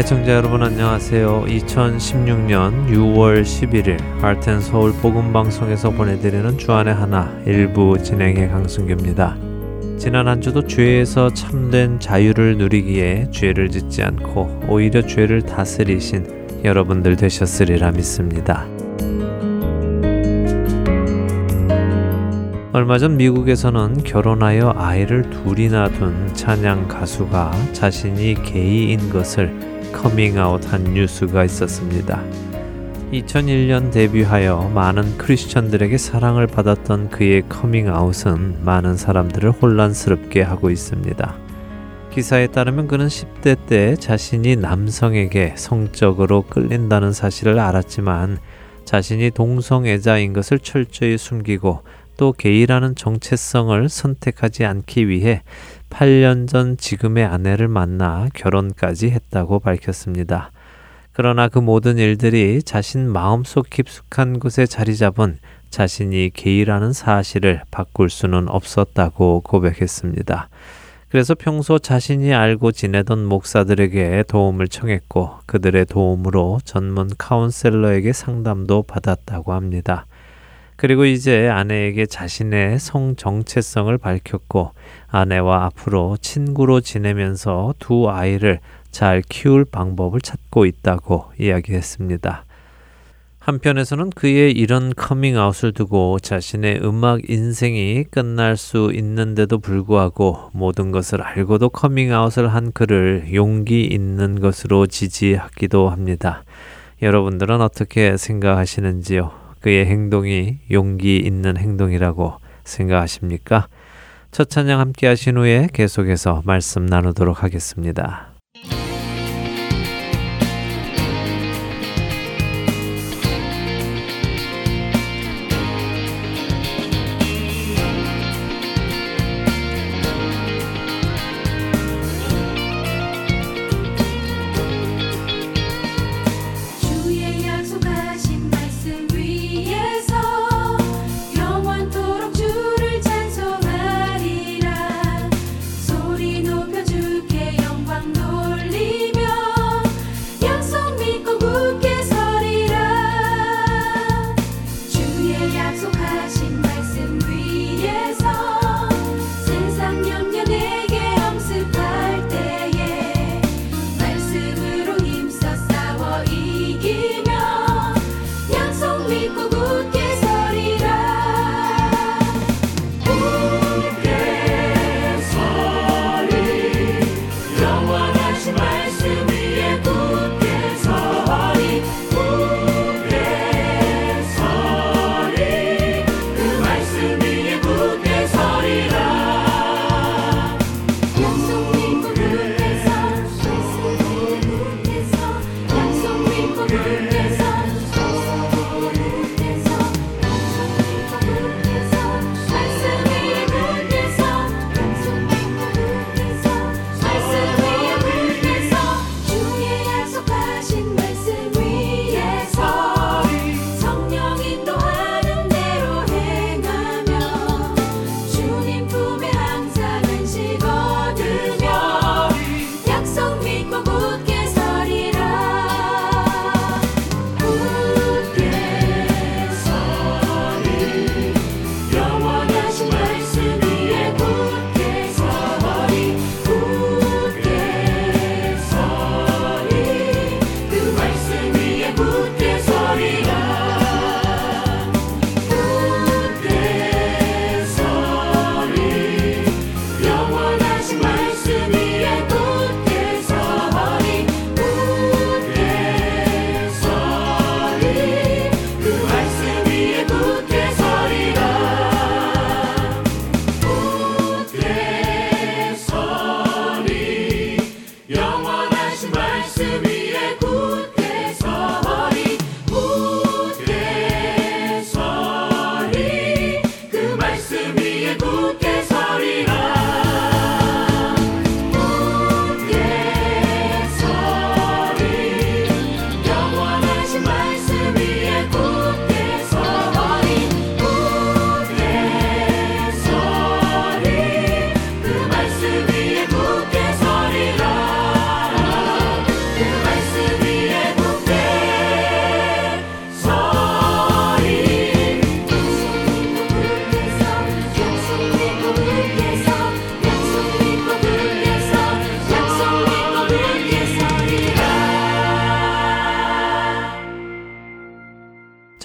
애청자 여러분 안녕하세요. 2016년 6월 11일 할텐 서울 복음 방송에서 보내드리는 주안의 하나 일부 진행의 강승규입니다. 지난 한 주도 죄에서 참된 자유를 누리기에 죄를 짓지 않고 오히려 죄를 다스리신 여러분들 되셨으리라 믿습니다. 얼마 전 미국에서는 결혼하여 아이를 둘이나 둔 찬양 가수가 자신이 게이인 것을 커밍아웃한 뉴스가 있었습니다. 2001년 데뷔하여 많은 크리스천들에게 사랑을 받았던 그의 커밍아웃은 많은 사람들을 혼란스럽게 하고 있습니다. 기사에 따르면 그는 10대 때 자신이 남성에게 성적으로 끌린다는 사실을 알았지만 자신이 동성애자인 것을 철저히 숨기고 또 게이라는 정체성을 선택하지 않기 위해 8년 전 지금의 아내를 만나 결혼까지 했다고 밝혔습니다. 그러나 그 모든 일들이 자신 마음속 깊숙한 곳에 자리 잡은 자신이 게이라는 사실을 바꿀 수는 없었다고 고백했습니다. 그래서 평소 자신이 알고 지내던 목사들에게 도움을 청했고 그들의 도움으로 전문 카운셀러에게 상담도 받았다고 합니다. 그리고 이제 아내에게 자신의 성 정체성을 밝혔고 아내와 앞으로 친구로 지내면서 두 아이를 잘 키울 방법을 찾고 있다고 이야기했습니다. 한편에서는 그의 이런 커밍아웃을 두고 자신의 음악 인생이 끝날 수 있는데도 불구하고 모든 것을 알고도 커밍아웃을 한 그를 용기 있는 것으로 지지하기도 합니다. 여러분들은 어떻게 생각하시는지요? 그의 행동이 용기 있는 행동이라고 생각하십니까? 첫 찬양 함께 하신 후에 계속해서 말씀 나누도록 하겠습니다.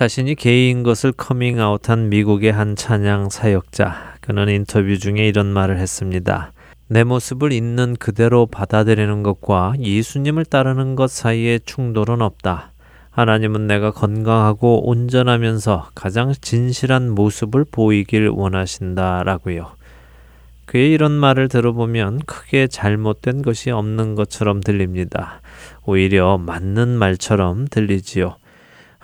자신이 게이인 것을 커밍아웃한 미국의 한 찬양 사역자. 그는 인터뷰 중에 이런 말을 했습니다. 내 모습을 있는 그대로 받아들이는 것과 예수님을 따르는 것 사이에 충돌은 없다. 하나님은 내가 건강하고 온전하면서 가장 진실한 모습을 보이길 원하신다 라고요. 그의 이런 말을 들어보면 크게 잘못된 것이 없는 것처럼 들립니다. 오히려 맞는 말처럼 들리지요.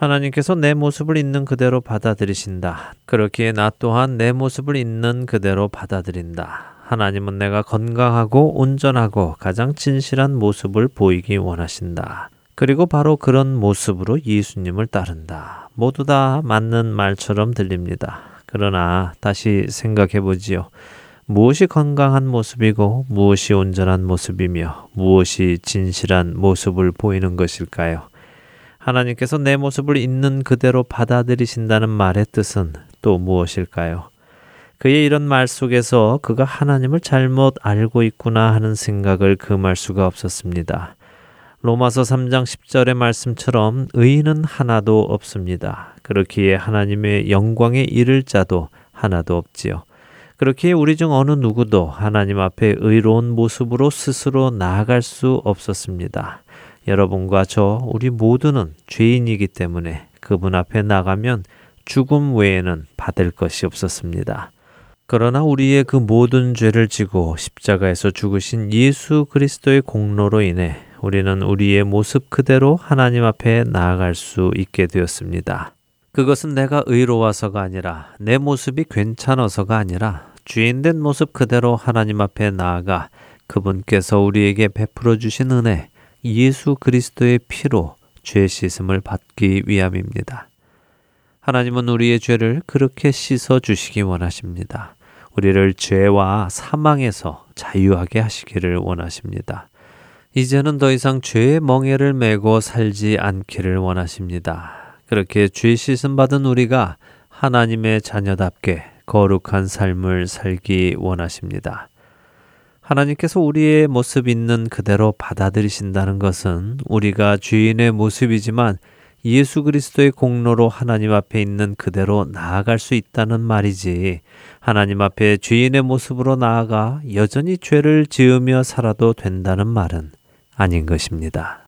하나님께서 내 모습을 있는 그대로 받아들이신다. 그렇기에 나 또한 내 모습을 있는 그대로 받아들인다. 하나님은 내가 건강하고 온전하고 가장 진실한 모습을 보이기 원하신다. 그리고 바로 그런 모습으로 예수님을 따른다. 모두 다 맞는 말처럼 들립니다. 그러나 다시 생각해 보지요. 무엇이 건강한 모습이고 무엇이 온전한 모습이며 무엇이 진실한 모습을 보이는 것일까요? 하나님께서 내 모습을 있는 그대로 받아들이신다는 말의 뜻은 또 무엇일까요? 그의 이런 말 속에서 그가 하나님을 잘못 알고 있구나 하는 생각을 금할 수가 없었습니다. 로마서 3장 10절의 말씀처럼 의인은 하나도 없습니다. 그렇기에 하나님의 영광에 이를 자도 하나도 없지요. 그렇기에 우리 중 어느 누구도 하나님 앞에 의로운 모습으로 스스로 나아갈 수 없었습니다. 여러분과 저 우리 모두는 죄인이기 때문에 그분 앞에 나가면 죽음 외에는 받을 것이 없었습니다. 그러나 우리의 그 모든 죄를 지고 십자가에서 죽으신 예수 그리스도의 공로로 인해 우리는 우리의 모습 그대로 하나님 앞에 나아갈 수 있게 되었습니다. 그것은 내가 의로워서가 아니라 내 모습이 괜찮아서가 아니라 주인된 모습 그대로 하나님 앞에 나아가 그분께서 우리에게 베풀어 주신 은혜, 예수 그리스도의 피로 죄 씻음을 받기 위함입니다. 하나님은 우리의 죄를 그렇게 씻어 주시기 원하십니다. 우리를 죄와 사망에서 자유하게 하시기를 원하십니다. 이제는 더 이상 죄의 멍에를 메고 살지 않기를 원하십니다. 그렇게 죄 씻음 받은 우리가 하나님의 자녀답게 거룩한 삶을 살기 원하십니다. 하나님께서 우리의 모습 있는 그대로 받아들이신다는 것은 우리가 주인의 모습이지만 예수 그리스도의 공로로 하나님 앞에 있는 그대로 나아갈 수 있다는 말이지 하나님 앞에 주인의 모습으로 나아가 여전히 죄를 지으며 살아도 된다는 말은 아닌 것입니다.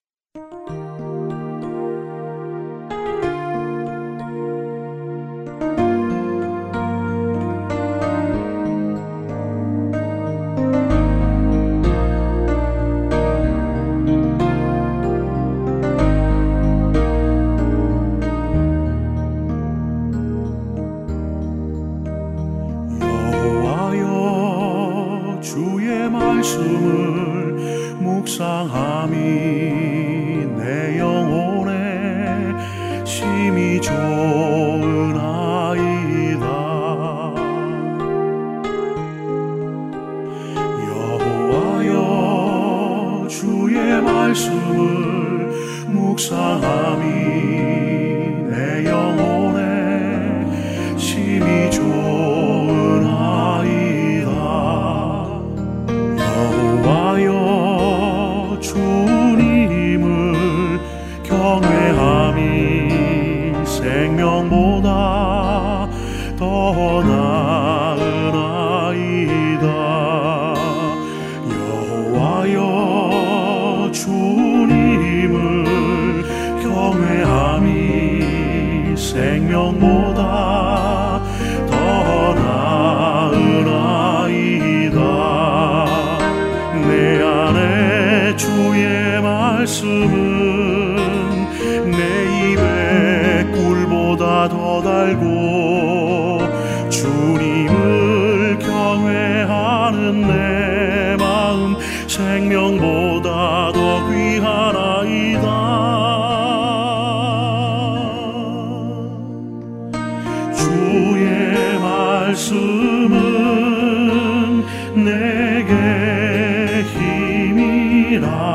내게 힘이라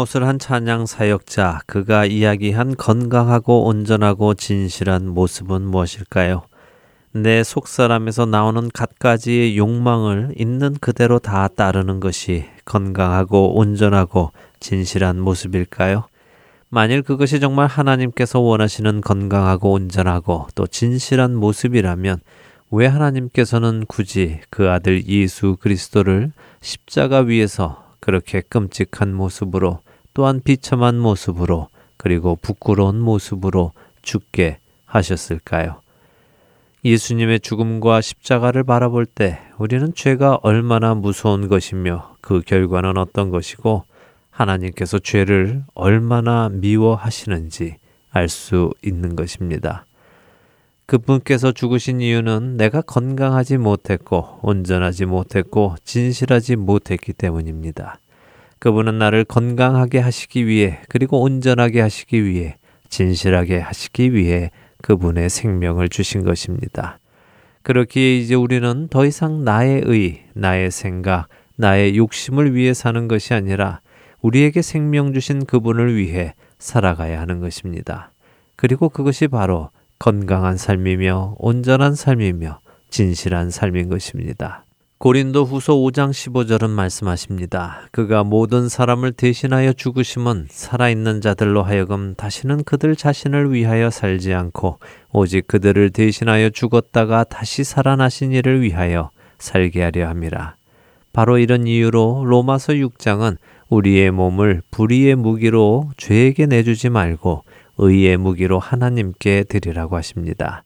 커밍아웃을 한 찬양 사역자, 그가 이야기한 건강하고 온전하고 진실한 모습은 무엇일까요? 내 속사람에서 나오는 갖가지의 욕망을 있는 그대로 다 따르는 것이 건강하고 온전하고 진실한 모습일까요? 만일 그것이 정말 하나님께서 원하시는 건강하고 온전하고 또 진실한 모습이라면 왜 하나님께서는 굳이 그 아들 예수 그리스도를 십자가 위에서 그렇게 끔찍한 모습으로 또한 비참한 모습으로 그리고 부끄러운 모습으로 죽게 하셨을까요? 예수님의 죽음과 십자가를 바라볼 때 우리는 죄가 얼마나 무서운 것이며 그 결과는 어떤 것이고 하나님께서 죄를 얼마나 미워하시는지 알 수 있는 것입니다. 그분께서 죽으신 이유는 내가 건강하지 못했고 온전하지 못했고 진실하지 못했기 때문입니다. 그분은 나를 건강하게 하시기 위해 그리고 온전하게 하시기 위해 진실하게 하시기 위해 그분의 생명을 주신 것입니다. 그렇기에 이제 우리는 더 이상 나의 의, 나의 생각, 나의 욕심을 위해 사는 것이 아니라 우리에게 생명 주신 그분을 위해 살아가야 하는 것입니다. 그리고 그것이 바로 건강한 삶이며 온전한 삶이며 진실한 삶인 것입니다. 고린도 후서 5장 15절은 말씀하십니다. 그가 모든 사람을 대신하여 죽으심은 살아있는 자들로 하여금 다시는 그들 자신을 위하여 살지 않고 오직 그들을 대신하여 죽었다가 다시 살아나신 이를 위하여 살게 하려 함이라. 바로 이런 이유로 로마서 6장은 우리의 몸을 불의의 무기로 죄에게 내주지 말고 의의 무기로 하나님께 드리라고 하십니다.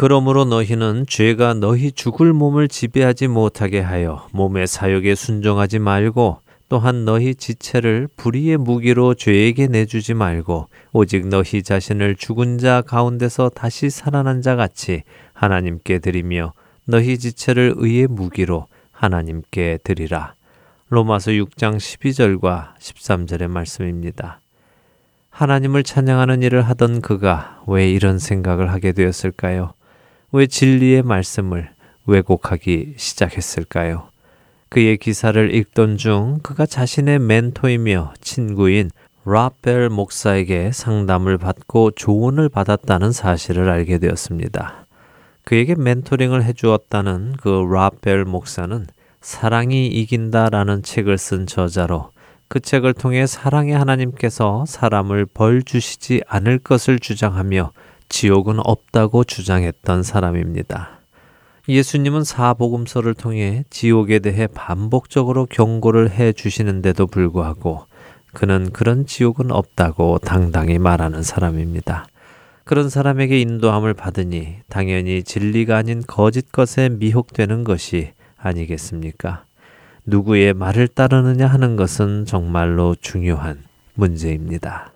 그러므로 너희는 죄가 너희 죽을 몸을 지배하지 못하게 하여 몸의 사욕에 순종하지 말고 또한 너희 지체를 불의의 무기로 죄에게 내주지 말고 오직 너희 자신을 죽은 자 가운데서 다시 살아난 자 같이 하나님께 드리며 너희 지체를 의의 무기로 하나님께 드리라. 로마서 6장 12절과 13절의 말씀입니다. 하나님을 찬양하는 일을 하던 그가 왜 이런 생각을 하게 되었을까요? 왜 진리의 말씀을 왜곡하기 시작했을까요? 그의 기사를 읽던 중 그가 자신의 멘토이며 친구인 라펠 목사에게 상담을 받고 조언을 받았다는 사실을 알게 되었습니다. 그에게 멘토링을 해주었다는 그 라펠 목사는 사랑이 이긴다라는 책을 쓴 저자로 그 책을 통해 사랑의 하나님께서 사람을 벌 주시지 않을 것을 주장하며 지옥은 없다고 주장했던 사람입니다. 예수님은 사복음서를 통해 지옥에 대해 반복적으로 경고를 해 주시는데도 불구하고 그는 그런 지옥은 없다고 당당히 말하는 사람입니다. 그런 사람에게 인도함을 받으니 당연히 진리가 아닌 거짓 것에 미혹되는 것이 아니겠습니까? 누구의 말을 따르느냐 하는 것은 정말로 중요한 문제입니다.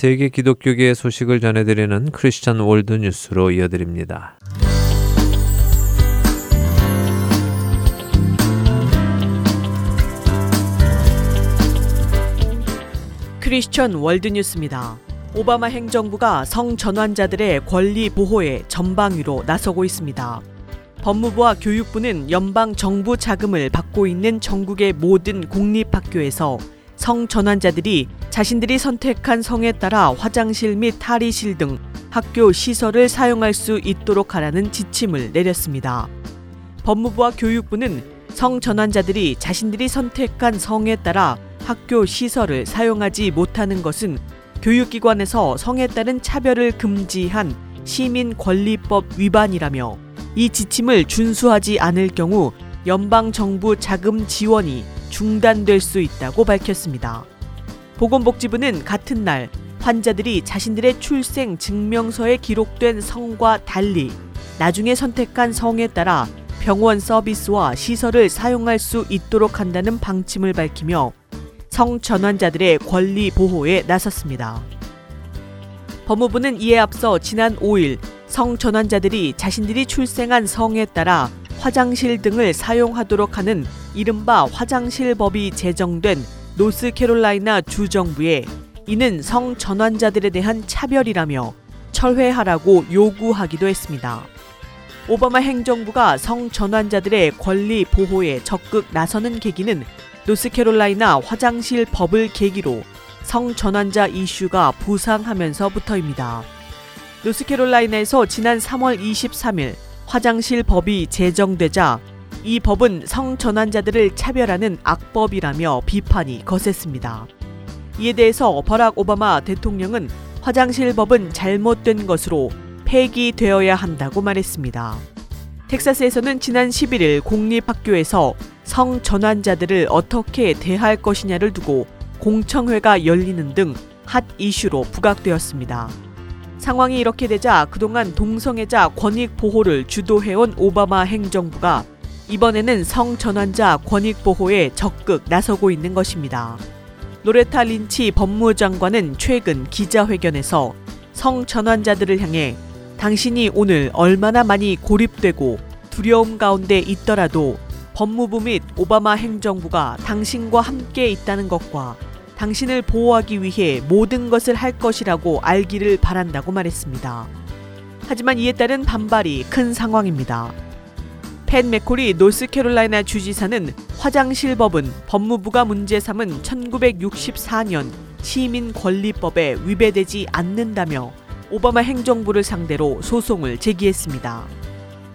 세계 기독교계의 소식을 전해드리는 크리스천 월드 뉴스로 이어드립니다. 크리스천 월드 뉴스입니다. 오바마 행정부가 성전환자들의 권리 보호에 전방위로 나서고 있습니다. 법무부와 교육부는 연방 정부 자금을 받고 있는 전국의 모든 공립학교에서 성전환자들이 자신들이 선택한 성에 따라 화장실 및 탈의실 등 학교 시설을 사용할 수 있도록 하라는 지침을 내렸습니다. 법무부와 교육부는 성전환자들이 자신들이 선택한 성에 따라 학교 시설을 사용하지 못하는 것은 교육기관에서 성에 따른 차별을 금지한 시민권리법 위반이라며 이 지침을 준수하지 않을 경우 연방정부 자금 지원이 중단될 수 있다고 밝혔습니다. 보건복지부는 같은 날 환자들이 자신들의 출생 증명서에 기록된 성과 달리 나중에 선택한 성에 따라 병원 서비스와 시설을 사용할 수 있도록 한다는 방침을 밝히며 성 전환자들의 권리 보호에 나섰습니다. 법무부는 이에 앞서 지난 5일 성 전환자들이 자신들이 출생한 성에 따라 화장실 등을 사용하도록 하는 이른바 화장실 법이 제정된 노스캐롤라이나 주 정부에 이는 성 전환자들에 대한 차별이라며 철회하라고 요구하기도 했습니다. 오바마 행정부가 성 전환자들의 권리 보호에 적극 나서는 계기는 노스캐롤라이나 화장실 법을 계기로 성 전환자 이슈가 부상하면서부터입니다. 노스캐롤라이나에서 지난 3월 23일 화장실 법이 제정되자 이 법은 성전환자들을 차별하는 악법이라며 비판이 거셌습니다. 이에 대해서 버락 오바마 대통령은 화장실 법은 잘못된 것으로 폐기되어야 한다고 말했습니다. 텍사스에서는 지난 11일 공립학교에서 성전환자들을 어떻게 대할 것이냐를 두고 공청회가 열리는 등 핫 이슈로 부각되었습니다. 상황이 이렇게 되자 그동안 동성애자 권익 보호를 주도해온 오바마 행정부가 이번에는 성전환자 권익 보호에 적극 나서고 있는 것입니다. 로레타 린치 법무장관은 최근 기자회견에서 성전환자들을 향해 당신이 오늘 얼마나 많이 고립되고 두려움 가운데 있더라도 법무부 및 오바마 행정부가 당신과 함께 있다는 것과 당신을 보호하기 위해 모든 것을 할 것이라고 알기를 바란다고 말했습니다. 하지만 이에 따른 반발이 큰 상황입니다. 팬 맥콜이 노스캐롤라이나 주지사는 화장실 법은 법무부가 문제 삼은 1964년 시민 권리법에 위배되지 않는다며 오바마 행정부를 상대로 소송을 제기했습니다.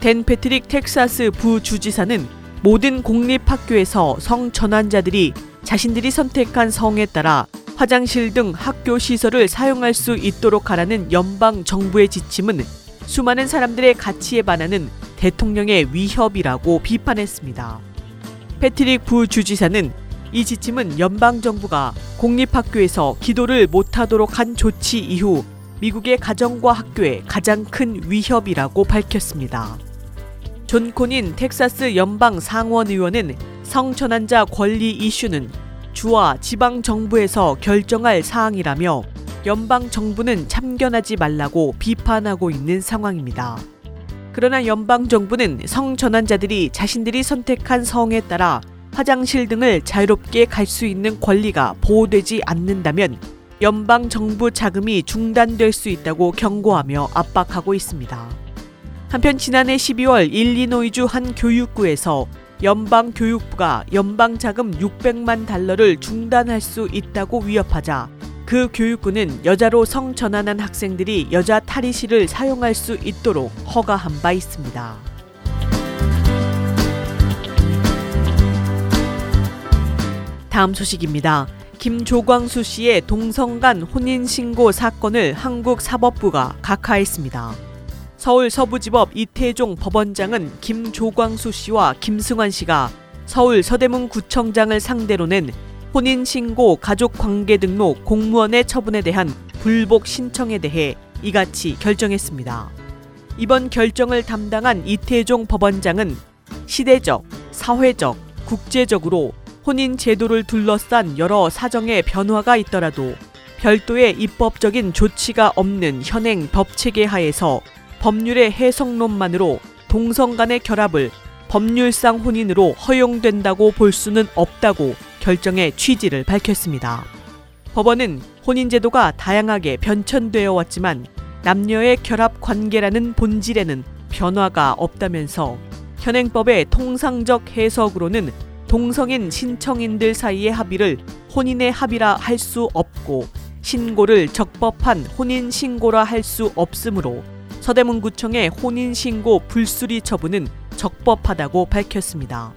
댄 패트릭 텍사스 부 주지사는 모든 공립학교에서 성 전환자들이 자신들이 선택한 성에 따라 화장실 등 학교 시설을 사용할 수 있도록 하라는 연방 정부의 지침은 수많은 사람들의 가치에 반하는 대통령의 위협이라고 비판했습니다. 패트릭 부주지사는 이 지침은 연방 정부가 공립학교에서 기도를 못하도록 한 조치 이후 미국의 가정과 학교에 가장 큰 위협이라고 밝혔습니다. 존 코닌 텍사스 연방 상원 의원은 성전환자 권리 이슈는 주와 지방 정부에서 결정할 사항이라며 연방 정부는 참견하지 말라고 비판하고 있는 상황입니다. 그러나 연방 정부는 성 전환자들이 자신들이 선택한 성에 따라 화장실 등을 자유롭게 갈 수 있는 권리가 보호되지 않는다면 연방 정부 자금이 중단될 수 있다고 경고하며 압박하고 있습니다. 한편 지난해 12월 일리노이주 한 교육구에서 연방 교육부가 연방 자금 600만 달러를 중단할 수 있다고 위협하자 그 교육부는 여자로 성전환한 학생들이 여자 탈의실을 사용할 수 있도록 허가한 바 있습니다. 다음 소식입니다. 김조광수 씨의 동성 간 혼인 신고 사건을 한국 사법부가 각하했습니다. 서울 서부지법 이태종 법원장은 김조광수 씨와 김승환 씨가 서울 서대문 구청장을 상대로 낸 혼인 신고 가족 관계 등록 공무원의 처분에 대한 불복 신청에 대해 이같이 결정했습니다. 이번 결정을 담당한 이태종 법원장은 시대적, 사회적, 국제적으로 혼인 제도를 둘러싼 여러 사정의 변화가 있더라도 별도의 입법적인 조치가 없는 현행 법 체계 하에서 법률의 해석론만으로 동성 간의 결합을 법률상 혼인으로 허용된다고 볼 수는 없다고 결정의 취지를 밝혔습니다. 법원은 혼인제도가 다양하게 변천되어 왔지만 남녀의 결합 관계라는 본질에는 변화가 없다면서 현행법의 통상적 해석으로는 동성인 신청인들 사이의 합의를 혼인의 합의라 할 수 없고 신고를 적법한 혼인 신고라 할 수 없으므로 서대문구청의 혼인 신고 불수리 처분은 적법하다고 밝혔습니다.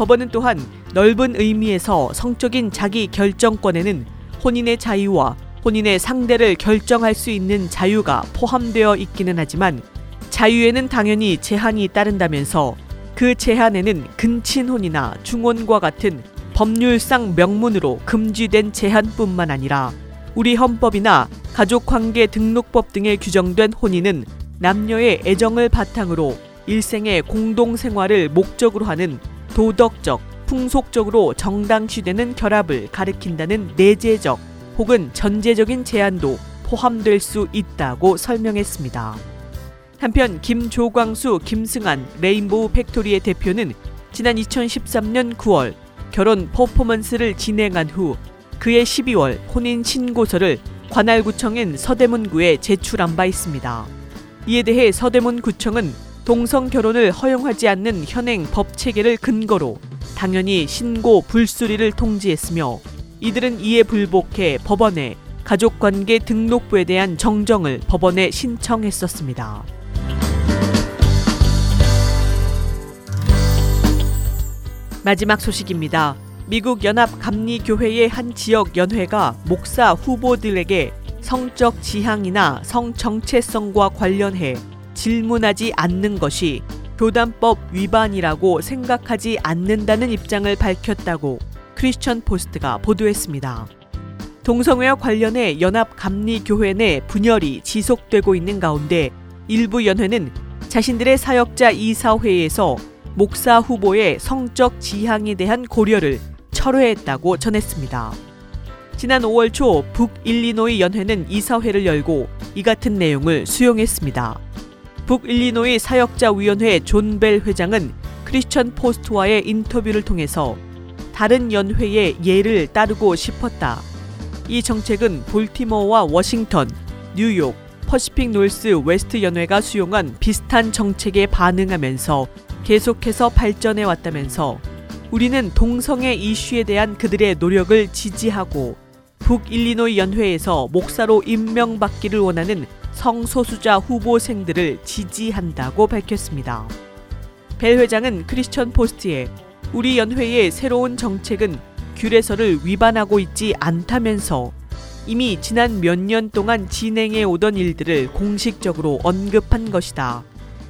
법원은 또한 넓은 의미에서 성적인 자기 결정권에는 혼인의 자유와 혼인의 상대를 결정할 수 있는 자유가 포함되어 있기는 하지만 자유에는 당연히 제한이 따른다면서 그 제한에는 근친혼이나 중혼과 같은 법률상 명문으로 금지된 제한뿐만 아니라 우리 헌법이나 가족관계 등록법 등에 규정된 혼인은 남녀의 애정을 바탕으로 일생의 공동생활을 목적으로 하는 도덕적, 풍속적으로 정당시되는 결합을 가리킨다는 내재적 혹은 전제적인 제한도 포함될 수 있다고 설명했습니다. 한편 김조광수, 김승환, 레인보우 팩토리의 대표는 지난 2013년 9월 결혼 퍼포먼스를 진행한 후 그해 12월 혼인 신고서를 관할구청인 서대문구에 제출한 바 있습니다. 이에 대해 서대문구청은 동성 결혼을 허용하지 않는 현행 법 체계를 근거로 당연히 신고 불수리를 통지했으며 이들은 이에 불복해 법원에 가족관계 등록부에 대한 정정을 법원에 신청했었습니다. 마지막 소식입니다. 미국 연합 감리교회의 한 지역 연회가 목사 후보들에게 성적 지향이나 성 정체성과 관련해 질문하지 않는 것이 교단법 위반이라고 생각하지 않는다는 입장을 밝혔다고 크리스천 포스트가 보도했습니다. 동성애와 관련해 연합 감리교회 내 분열이 지속되고 있는 가운데 일부 연회는 자신들의 사역자 이사회에서 목사 후보의 성적 지향에 대한 고려를 철회했다고 전했습니다. 지난 5월 초 북일리노이 연회는 이사회를 열고 이 같은 내용을 수용했습니다. 북일리노이 사역자위원회 존 벨 회장은 크리스천 포스트와의 인터뷰를 통해서 다른 연회의 예를 따르고 싶었다. 이 정책은 볼티모어와 워싱턴, 뉴욕, 퍼시픽 노스웨스트 연회가 수용한 비슷한 정책에 반응하면서 계속해서 발전해 왔다면서 우리는 동성애 이슈에 대한 그들의 노력을 지지하고 북일리노이 연회에서 목사로 임명받기를 원하는 성소수자 후보생들을 지지한다고 밝혔습니다. 벨 회장은 크리스천 포스트에 우리 연회의 새로운 정책은 규례서를 위반하고 있지 않다면서 이미 지난 몇 년 동안 진행해 오던 일들을 공식적으로 언급한 것이다.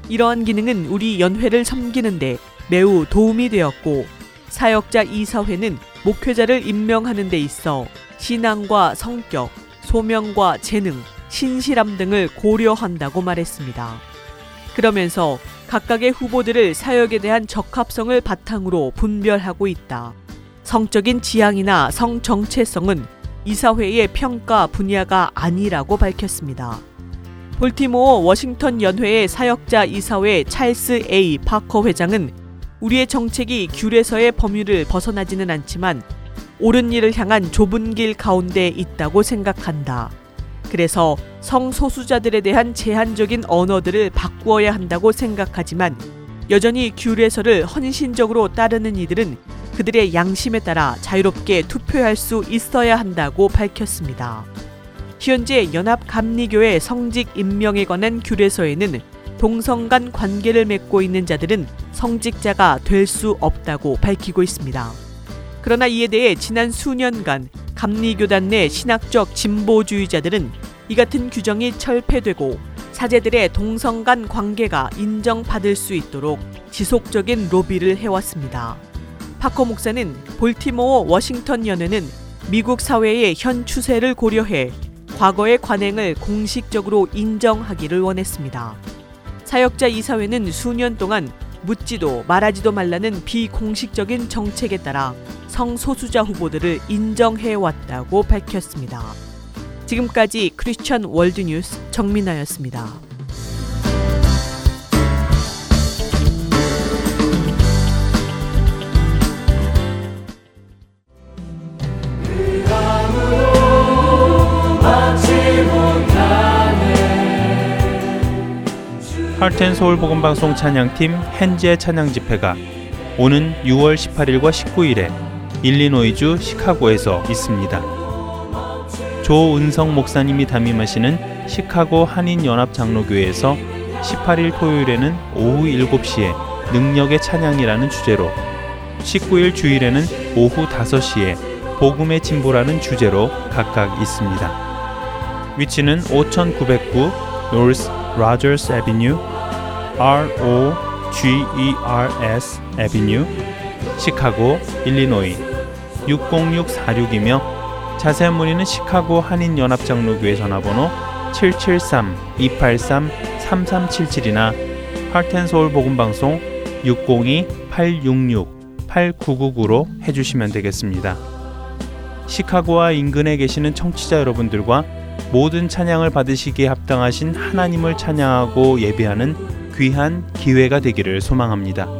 이러한 기능은 우리 연회를 섬기는데 매우 도움이 되었고 사역자 이사회는 목회자를 임명하는 데 있어 신앙과 성격, 소명과 재능, 신실함 등을 고려한다고 말했습니다. 그러면서 각각의 후보들을 사역에 대한 적합성을 바탕으로 분별하고 있다. 성적인 지향이나 성 정체성은 이사회의 평가 분야가 아니라고 밝혔습니다. 볼티모어 워싱턴 연회의 사역자 이사회 찰스 A 파커 회장은 우리의 정책이 규례서의 범위를 벗어나지는 않지만 옳은 일을 향한 좁은 길 가운데 있다고 생각한다. 그래서 성소수자들에 대한 제한적인 언어들을 바꾸어야 한다고 생각하지만 여전히 규례서를 헌신적으로 따르는 이들은 그들의 양심에 따라 자유롭게 투표할 수 있어야 한다고 밝혔습니다. 현재 연합감리교회 성직 임명에 관한 규례서에는 동성 간 관계를 맺고 있는 자들은 성직자가 될 수 없다고 밝히고 있습니다. 그러나 이에 대해 지난 수년간 감리교단 내 신학적 진보주의자들은 이 같은 규정이 철폐되고 사제들의 동성 간 관계가 인정받을 수 있도록 지속적인 로비를 해왔습니다. 파커 목사는 볼티모어 워싱턴 연회는 미국 사회의 현 추세를 고려해 과거의 관행을 공식적으로 인정하기를 원했습니다. 사역자 이사회는 수년 동안 묻지도 말하지도 말라는 비공식적인 정책에 따라 성소수자 후보들을 인정해 왔다고 밝혔습니다. 지금까지 크리스천 월드뉴스 정민아였습니다. 할텐 서울 복음 방송 찬양팀 hen지의 찬양 집회가 오는 6월 18일과 19일에 일리노이주 시카고에서 있습니다. 조은성 목사님이 담임하시는 시카고 한인연합장로교회에서 18일 토요일에는 오후 7시에 능력의 찬양이라는 주제로 19일 주일에는 오후 5시에 복음의 진보라는 주제로 각각 있습니다. 위치는 5909 노스 로저스 애비뉴 R O G E R S Avenue, 시카고, 일리노이 60646이며 자세한 문의는 시카고 한인연합장로교회 전화번호 773-283-3377이나 하트앤서울 복음방송 602-866-8999로 해주시면 되겠습니다. 시카고와 인근에 계시는 청취자 여러분들과 모든 찬양을 받으시기에 합당하신 하나님을 찬양하고 예배하는 귀한 기회가 되기를 소망합니다.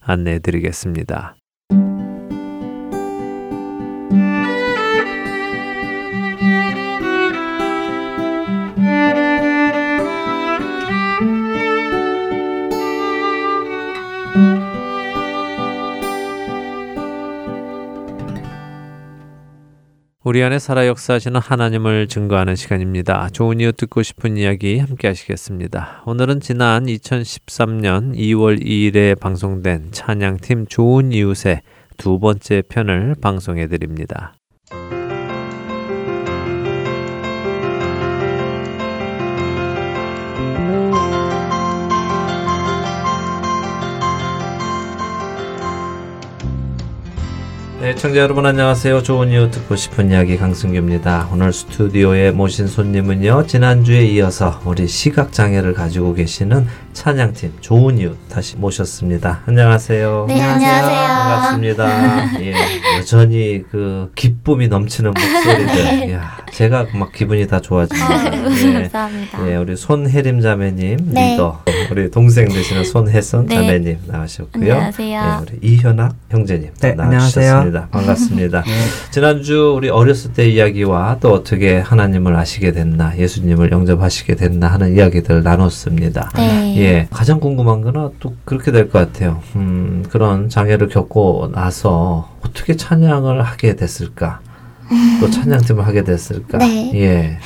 안내해 드리겠습니다. 우리 안에 살아 역사하시는 하나님을 증거하는 시간입니다. 좋은 이유 듣고 싶은 이야기 함께 하시겠습니다. 오늘은 지난 2013년 2월 2일에 방송된 찬양팀 좋은 이웃의 두 번째 편을 방송해 드립니다. 네, 청자 여러분 안녕하세요. 좋은 이유 듣고 싶은 이야기 강승규입니다. 오늘 스튜디오에 모신 손님은요. 지난주에 이어서 우리 시각 장애를 가지고 계시는 찬양팀 좋은 이유 다시 모셨습니다. 안녕하세요. 네, 안녕하세요. 반갑습니다. 예, 여전히 그 기쁨이 넘치는 목소리들. 야, 제가 막 기분이 다 좋아집니다. 예. 감사합니다. 예, 우리 손혜림 자매님 네. 리더, 우리 동생 되시는 손혜선 네. 자매님 나오셨고요. 안녕하세요. 예, 우리 이현학 형제님 네, 나와주셨습니다. 반갑습니다. 지난주 우리 어렸을 때 이야기와 또 어떻게 하나님을 아시게 됐나, 예수님을 영접하시게 됐나 하는 이야기들 나눴습니다. 네. 예, 가장 궁금한 거는 또 그렇게 될 것 같아요. 음, 그런 장애를 겪고 나서 어떻게 찬양을 하게 됐을까? 또 찬양팀을 하게 됐을까? 네. 예.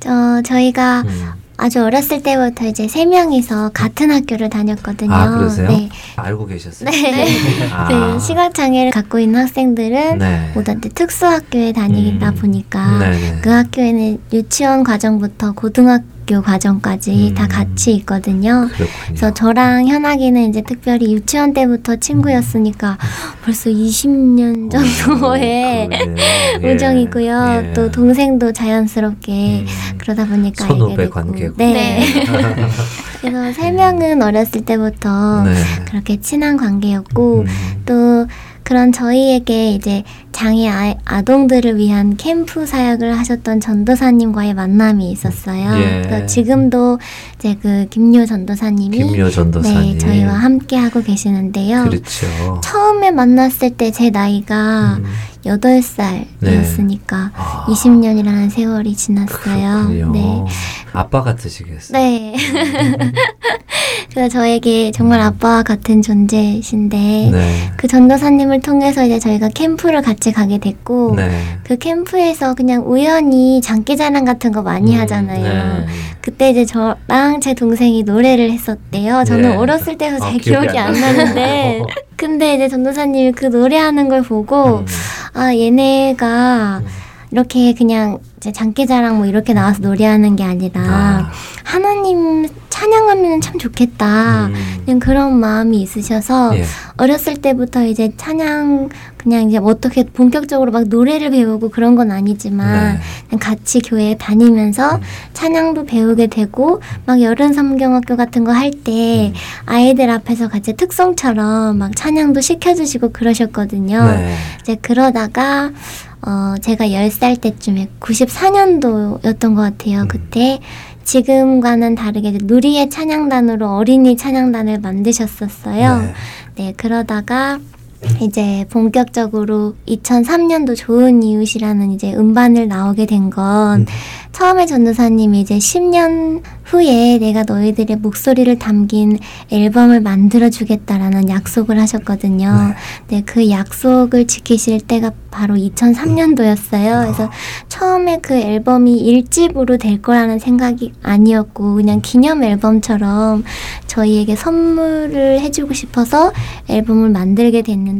저 저희가 음. 아주 어렸을 때부터 이제 세 명이서 같은 학교를 다녔거든요. 아, 그러세요? 네. 알고 계셨어요? 네. 아. 그 시각 장애를 갖고 있는 학생들은 네. 모두 이제 특수 학교에 다니다 음. 보니까 네네. 그 학교에는 유치원 과정부터 고등학교 과정까지 음. 다 같이 있거든요. 그렇군요. 그래서 저랑 현학이는 이제 특별히 유치원 때부터 친구였으니까 벌써 20년 정도의 음. 오, 그러네요. 예. 우정이고요. 예. 또 동생도 자연스럽게 음. 그러다 보니까 선후배 됐고. 관계고. 네. 그래서 세 명은 어렸을 때부터 네. 그렇게 친한 관계였고 음. 또 그런 저희에게 이제 장애 아, 아동들을 위한 캠프 사역을 하셨던 전도사님과의 만남이 있었어요. 예. 그래서 지금도 이제 그 김요 전도사님이 김요 전도사님. 네, 저희와 함께 하고 계시는데요. 그렇죠. 처음에 만났을 때 제 나이가 음. 여덟 살이었으니까 아, 20년이라는 세월이 지났어요. 그렇군요. 네. 아빠 같으시겠어요. 네. 그래서 저에게 정말 아빠와 같은 존재이신데 네. 그 전도사님을 통해서 이제 저희가 캠프를 같이 가게 됐고 네. 그 캠프에서 그냥 우연히 장기자랑 같은 거 많이 음, 하잖아요. 네. 그때 이제 저랑 제 동생이 노래를 했었대요. 저는 네. 어렸을 때서 잘 아, 기억이 기억이 안 안. 나는데 근데 이제 전도사님이 그 노래하는 걸 보고 음. 아 얘네가 이렇게 그냥 이제 장기자랑 뭐 이렇게 나와서 노래하는 게 아니라 아. 하나님 찬양하면 참 좋겠다. 음. 그냥 그런 마음이 있으셔서 예. 어렸을 때부터 이제 찬양 그냥 이제 뭐 어떻게 본격적으로 막 노래를 배우고 그런 건 아니지만 네. 같이 교회에 다니면서 찬양도 배우게 되고 막 여름 삼경학교 같은 거 할때 음. 아이들 앞에서 같이 특송처럼 막 찬양도 시켜주시고 그러셨거든요. 네. 이제 그러다가 어 제가 10살 때쯤에 94년도였던 것 같아요. 음. 그때 지금과는 다르게 누리의 찬양단으로 어린이 찬양단을 만드셨었어요. 네. 네, 그러다가 이제 본격적으로 2003년도 좋은 이웃이라는 이제 음반을 나오게 된건 음. 처음에 전도사님이 이제 10년 후에 내가 너희들의 목소리를 담긴 앨범을 만들어 주겠다라는 약속을 하셨거든요. 네, 그 약속을 지키실 때가 바로 2003년도였어요. 그래서 처음에 그 앨범이 일집으로될 거라는 생각이 아니었고 그냥 기념 앨범처럼 저희에게 선물을 해주고 싶어서 앨범을 만들게 됐는데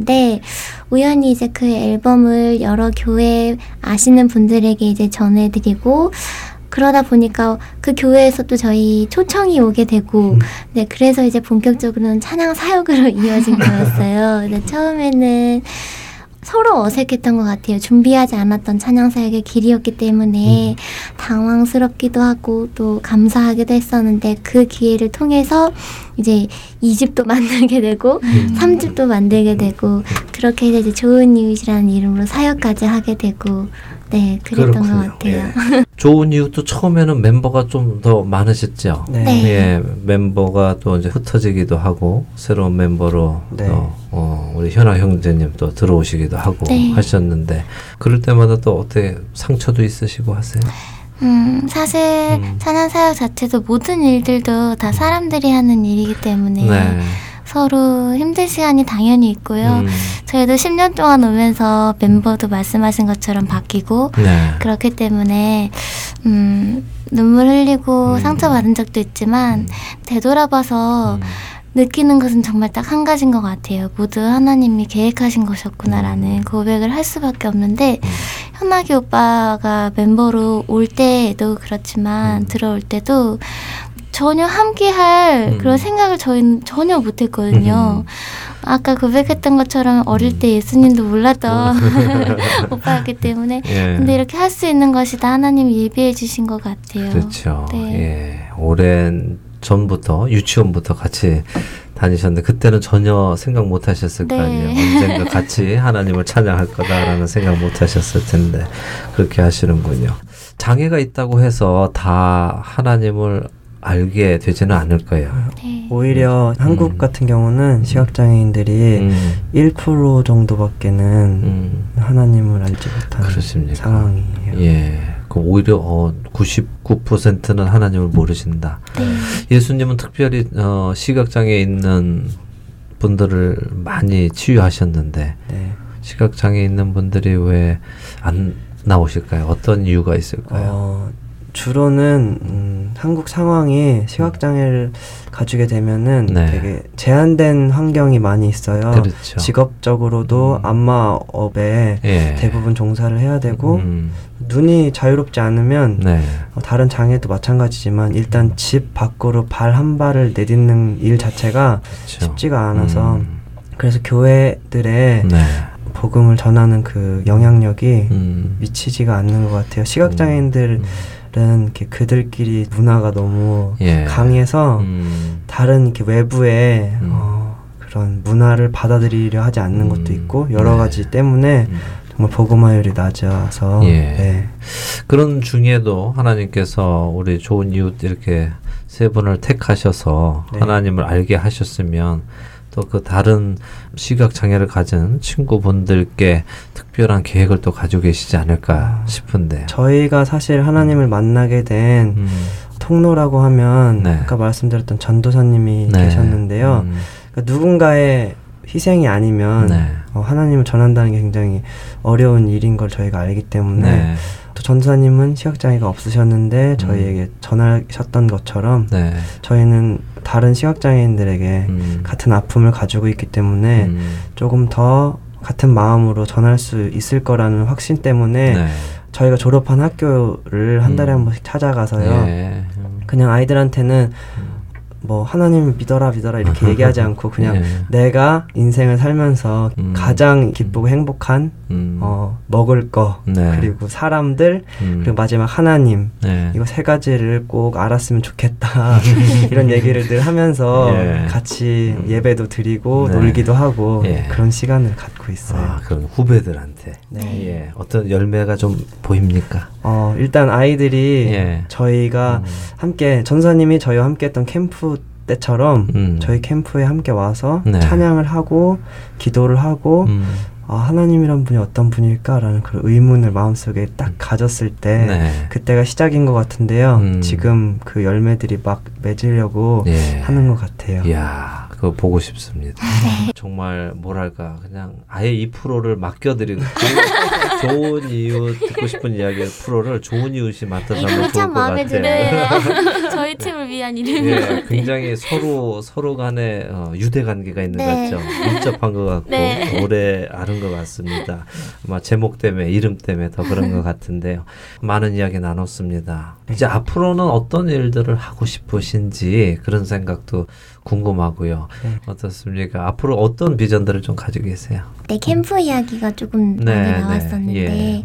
우연히 이제 그 앨범을 여러 교회 아시는 분들에게 이제 전해드리고 그러다 보니까 그 교회에서 또 저희 초청이 오게 되고 네 그래서 이제 본격적으로는 찬양 사역으로 이어진 거였어요. 근데 처음에는 서로 어색했던 것 같아요. 준비하지 않았던 찬양 사역의 길이었기 때문에 당황스럽기도 하고 또 감사하기도 했었는데 그 기회를 통해서 이제 2집도 만들게 되고 음. 3집도 만들게 되고 그렇게 해서 이제 좋은 이웃이라는 이름으로 사역까지 하게 되고 네 그랬던 그렇군요. 것 같아요. 예. 좋은 이유도 처음에는 멤버가 좀 더 많으셨죠. 네. 네. 예, 멤버가 또 이제 흩어지기도 하고 새로운 멤버로 네. 또 어, 우리 현아 형제님 또 들어오시기도 하고 네. 하셨는데 그럴 때마다 또 어떻게 상처도 있으시고 하세요? 음, 사실 음. 찬양 사역 자체도 모든 일들도 다 사람들이 하는 일이기 때문에 네. 서로 힘든 시간이 당연히 있고요. 음, 저희도 10년 동안 오면서 멤버도 말씀하신 것처럼 바뀌고 네. 그렇기 때문에 음, 눈물 흘리고 음. 상처받은 적도 있지만 되돌아봐서 음. 느끼는 것은 정말 딱 한 가지인 것 같아요. 모두 하나님이 계획하신 음. 것이었구나라는 고백을 할 수밖에 없는데 현아기 오빠가 멤버로 올 때도 그렇지만 음. 들어올 때도 전혀 함께할 음. 그런 생각을 저희는 전혀 못했거든요. 아까 고백했던 것처럼 어릴 때 예수님도 몰랐던 오빠였기 때문에 예. 근데 이렇게 할 수 있는 것이 다 하나님 예비해 주신 것 같아요. 그렇죠. 네. 예. 오랜 전부터 유치원부터 같이 다니셨는데 그때는 전혀 생각 못 하셨을 네. 거 아니에요. 언젠가 같이 하나님을 찬양할 거다라는 생각 못 하셨을 텐데 그렇게 하시는군요. 장애가 있다고 해서 다 하나님을 알게 되지는 않을 거예요. 네. 오히려 음. 한국 같은 경우는 시각장애인들이 음. 1% 정도밖에는 음. 하나님을 알지 못하는 그렇습니까? 상황이에요. 예. 그 오히려 어, 99%는 하나님을 모르신다. 네. 예수님은 특별히 어, 시각장애 있는 분들을 많이 치유하셨는데 네. 시각장애 있는 분들이 왜 안 나오실까요? 어떤 이유가 있을까요? 어, 주로는 음, 한국 상황이 시각장애를 가지게 되면은 네. 되게 제한된 환경이 많이 있어요. 그렇죠. 직업적으로도 음. 안마업에 예. 대부분 종사를 해야 되고 음. 눈이 자유롭지 않으면 네. 어, 다른 장애도 마찬가지지만 일단 집 밖으로 발 한 발을 내딛는 일 자체가 그렇죠. 쉽지가 않아서 음. 그래서 교회들의 네. 복음을 전하는 그 영향력이 음. 미치지가 않는 것 같아요. 시각장애인들 음. 은 이렇게 그들끼리 문화가 너무 예. 강해서 음. 다른 이렇게 외부의 음. 어, 그런 문화를 받아들이려 하지 않는 음. 것도 있고 여러 네. 가지 때문에 음. 정말 복음화율이 낮아서 예. 네. 그런 중에도 하나님께서 우리 좋은 이웃 이렇게 세 분을 택하셔서 네. 하나님을 알게 하셨으면 또 그 다른 시각 장애를 가진 친구분들께 특별한 계획을 또 가지고 계시지 않을까 싶은데 저희가 사실 하나님을 만나게 된 음. 통로라고 하면 네. 아까 말씀드렸던 전도사님이 네. 계셨는데요. 음. 그러니까 누군가의 희생이 아니면 네. 어, 하나님을 전한다는 게 굉장히 어려운 일인 걸 저희가 알기 때문에 네. 또 전도사님은 시각장애가 없으셨는데 음. 저희에게 전하셨던 것처럼 네. 저희는 다른 시각장애인들에게 음. 같은 아픔을 가지고 있기 때문에 음. 조금 더 같은 마음으로 전할 수 있을 거라는 확신 때문에 네. 저희가 졸업한 학교를 한 달에 음. 한 번씩 찾아가서요. 예. 그냥 아이들한테는 음. 뭐 하나님 믿어라 믿어라 이렇게 얘기하지 않고 그냥 예. 내가 인생을 살면서 음. 가장 기쁘고 행복한 음. 어, 먹을 거 네. 그리고 사람들 음. 그리고 마지막 하나님 네. 이거 세 가지를 꼭 알았으면 좋겠다 이런 얘기를 늘 하면서 예. 같이 음. 예배도 드리고 네. 놀기도 하고 예. 그런 시간을 갖고 있어요. 아, 그럼 후배들한테 네. 예. 어떤 열매가 좀 보입니까? 어, 일단 아이들이 예. 저희가 음. 함께 전사님이 저희와 함께했던 캠프 때처럼 음. 저희 캠프에 함께 와서 네. 찬양을 하고 기도를 하고 음. 아, 하나님이란 분이 어떤 분일까라는 그런 의문을 마음속에 딱 음. 가졌을 때 네. 그때가 시작인 것 같은데요. 음. 지금 그 열매들이 막 맺으려고 예. 하는 것 같아요. 이야. 그거 보고 싶습니다. 네. 정말 뭐랄까 그냥 아예 이 프로를 맡겨드리고 좋은 이유 듣고 싶은 이야기 프로를 좋은 이웃이 맡아서 하면 좋을 것 같아요. 저희 팀을 위한 이름인 예, 것 굉장히 서로 서로 간에 어, 유대 관계가 있는 네. 것 같죠. 밀접한 것 같고 네. 오래 아는 것 같습니다. 아마 제목 때문에 이름 때문에 더 그런 것 같은데요. 많은 이야기 나눴습니다. 이제 앞으로는 어떤 일들을 하고 싶으신지 그런 생각도 궁금하고요. 네. 어떻습니까? 앞으로 어떤 비전들을 좀 가지고 계세요? 네, 캠프 이야기가 조금 네, 많이 네. 나왔었는데 예.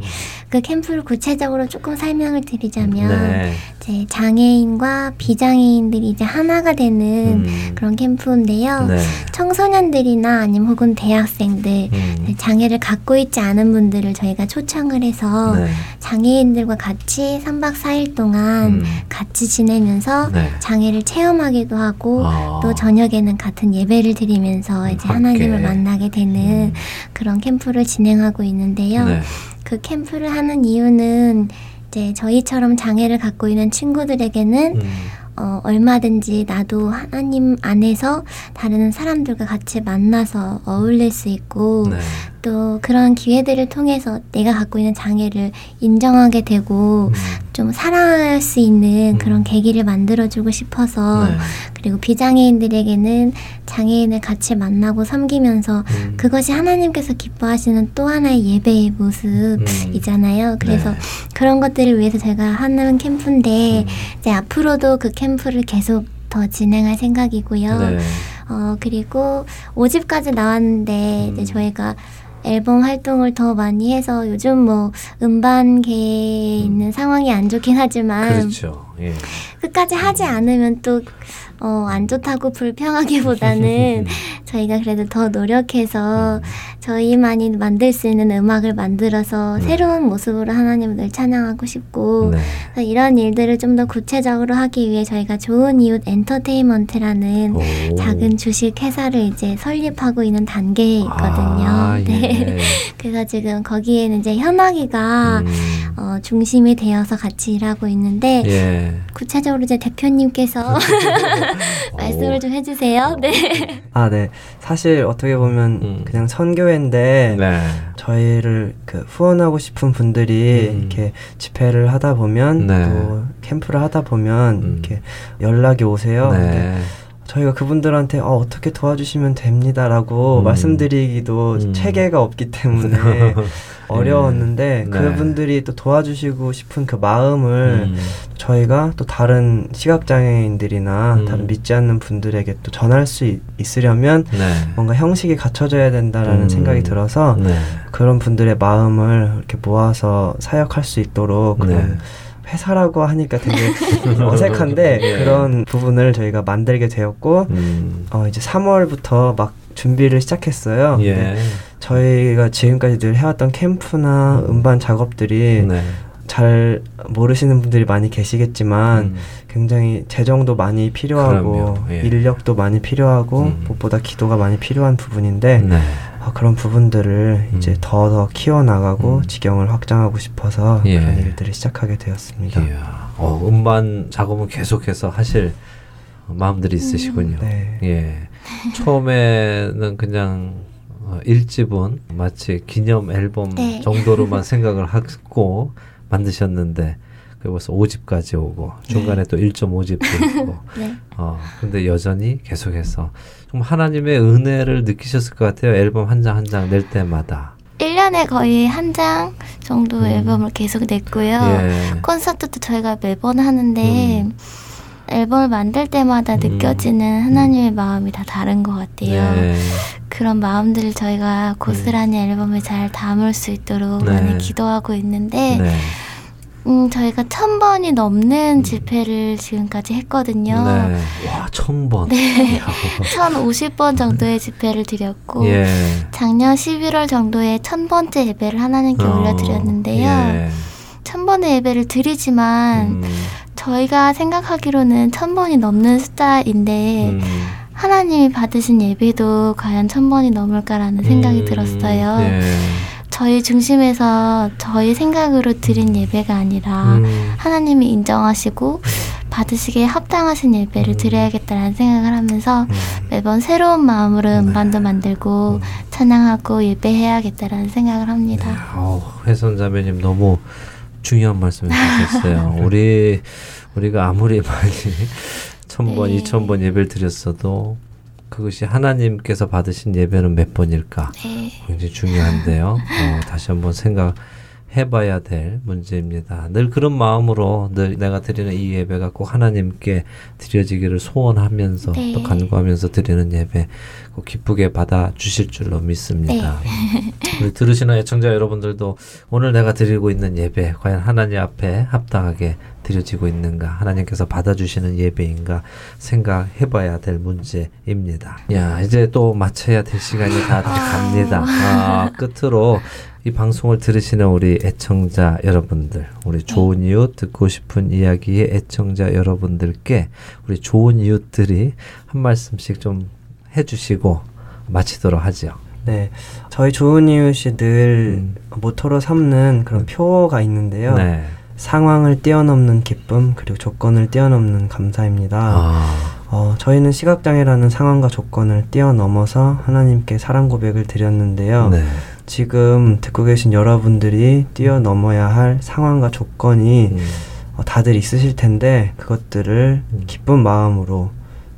그 캠프를 구체적으로 조금 설명을 드리자면 네. 이제 장애인과 비장애인들이 이제 하나가 되는 음. 그런 캠프인데요. 네. 청소년들이나 아니면 혹은 대학생들 음. 장애를 갖고 있지 않은 분들을 저희가 초청을 해서 네. 장애인들과 같이 3박 4일 동안 음. 같이 지내면서 네. 장애를 체험하기도 하고 아. 또 저녁에는 같은 예배를 드리면서 이제 함께. 하나님을 만나게 되는 음. 그런 캠프를 진행하고 있는데요. 네. 그 캠프를 하는 이유는 이제 저희처럼 장애를 갖고 있는 친구들에게는 음. 어, 얼마든지 나도 하나님 안에서 다른 사람들과 같이 만나서 어울릴 수 있고 네. 또 그런 기회들을 통해서 내가 갖고 있는 장애를 인정하게 되고 음. 좀 사랑할 수 있는 음. 그런 계기를 만들어주고 싶어서 네. 그리고 비장애인들에게는 장애인을 같이 만나고 섬기면서 음. 그것이 하나님께서 기뻐하시는 또 하나의 예배의 모습이잖아요. 음. 그래서 네. 그런 것들을 위해서 제가 하는 캠프인데 음. 이제 앞으로도 그 캠프를 계속 더 진행할 생각이고요. 네. 어, 그리고 5집까지 나왔는데 음. 이제 저희가 앨범 활동을 더 많이 해서 요즘 뭐 음반계에 있는 음. 상황이 안 좋긴 하지만 그렇죠. 예. 끝까지 하지 않으면 또 어, 안 좋다고 불평하기보다는 저희가 그래도 더 노력해서 음. 저희만이 만들 수 있는 음악을 만들어서 네. 새로운 모습으로 하나님을 늘 찬양하고 싶고 네. 이런 일들을 좀 더 구체적으로 하기 위해 저희가 좋은 이웃 엔터테인먼트라는 오. 작은 주식 회사를 이제 설립하고 있는 단계에 있거든요. 아, 예. 네. 그래서 지금 거기에는 이제 현아기가 음. 어, 중심이 되어서 같이 일하고 있는데 예. 구체적으로 이제 대표님께서 말씀을 좀 해주세요. 네. 아, 네. 사실 어떻게 보면 음. 그냥 선교회인데 네. 저희를 그 후원하고 싶은 분들이 음. 이렇게 집회를 하다 보면 네. 또 캠프를 하다 보면 음. 이렇게 연락이 오세요. 네. 저희가 그분들한테 어, 어떻게 도와주시면 됩니다라고 음. 말씀드리기도 음. 체계가 없기 때문에 어려웠는데 네. 그분들이 또 도와주시고 싶은 그 마음을 음. 저희가 또 다른 시각장애인들이나 음. 다른 믿지 않는 분들에게 또 전할 수 있, 으려면 네. 뭔가 형식이 갖춰져야 된다라는 음. 생각이 들어서 네. 그런 분들의 마음을 이렇게 모아서 사역할 수 있도록 그런 네. 회사라고 하니까 되게 어색한데 예. 그런 부분을 저희가 만들게 되었고 음. 어, 이제 3월부터 막 준비를 시작했어요. 예. 저희가 지금까지 늘 해왔던 캠프나 음. 반 작업들이 네. 잘 모르시는 분들이 많이 계시겠지만 음. 굉장히 재정도 많이 필요하고 예. 인력도 많이 필요하고 음. 무엇보다 기도가 많이 필요한 부분인데 네. 어, 그런 부분들을 음. 이제 더 더 키워나가고 음. 지경을 확장하고 싶어서 예. 그런 일들을 시작하게 되었습니다. 어, 음반 작업은 계속해서 하실 마음들이 있으시군요. 네. 예. 처음에는 그냥 어, 일집은 마치 기념 앨범 네. 정도로만 생각을 하고 만드셨는데 그 벌써 5집까지 오고 중간에 네. 또 1.5집도 있고 네. 어 근데 여전히 계속해서 좀 하나님의 은혜를 느끼셨을 것 같아요. 앨범 한 장 한 장 낼 때마다. 1년에 거의 한 장 정도 음. 앨범을 계속 냈고요. 예. 콘서트도 저희가 매번 하는데 음. 앨범을 만들 때마다 음. 느껴지는 하나님의 마음이 다 다른 것 같아요. 네. 그런 마음들을 저희가 고스란히 음. 앨범에 잘 담을 수 있도록 네. 많이 기도하고 있는데 네. 음, 저희가 천 번이 넘는 음. 집회를 지금까지 했거든요. 네. 와, 천 번. 네. 천 오십 번 정도의 집회를 드렸고, 예. 작년 11월 정도에 천 번째 예배를 하나님께 어, 올려드렸는데요. 예. 천 번의 예배를 드리지만, 음. 저희가 생각하기로는 천 번이 넘는 숫자인데, 음. 하나님이 받으신 예배도 과연 천 번이 넘을까라는 생각이 음. 들었어요. 예. 저희 중심에서 저희 생각으로 드린 예배가 아니라 음. 하나님이 인정하시고 받으시기에 합당하신 예배를 음. 드려야겠다라는 생각을 하면서 음. 매번 새로운 마음으로 네. 음반도 만들고 음. 찬양하고 예배해야겠다라는 생각을 합니다. 네. 어, 회선 자매님 너무 중요한 말씀 해주셨어요. 우리 우리가 아무리 많이 천 번, 네. 이천 번 예배를 드렸어도 그것이 하나님께서 받으신 예배는 몇 번일까? 네. 굉장히 중요한데요. 어, 다시 한번 생각. 해봐야 될 문제입니다. 늘 그런 마음으로 늘 내가 드리는 이 예배가 꼭 하나님께 드려지기를 소원하면서 네. 또 간구하면서 드리는 예배 꼭 기쁘게 받아 주실 줄로 믿습니다. 네. 우리 들으시는 애청자 여러분들도 오늘 내가 드리고 있는 예배 과연 하나님 앞에 합당하게 드려지고 있는가 하나님께서 받아주시는 예배인가 생각해봐야 될 문제입니다. 야 이제 또 마쳐야 될 시간이 다 갑니다. 아, 끝으로 이 방송을 들으시는 우리 애청자 여러분들, 우리 좋은 이웃 듣고 싶은 이야기의 애청자 여러분들께 우리 좋은 이웃들이 한 말씀씩 좀 해주시고 마치도록 하죠. 네, 저희 좋은 이웃이 늘 음. 모토로 삼는 그런 표가 있는데요. 네. 상황을 뛰어넘는 기쁨 그리고 조건을 뛰어넘는 감사입니다. 아. 어, 저희는 시각장애라는 상황과 조건을 뛰어넘어서 하나님께 사랑 고백을 드렸는데요. 네. 지금 듣고 계신 여러분들이 뛰어넘어야 할 상황과 조건이 음. 어, 다들 있으실 텐데 그것들을 음. 기쁜 마음으로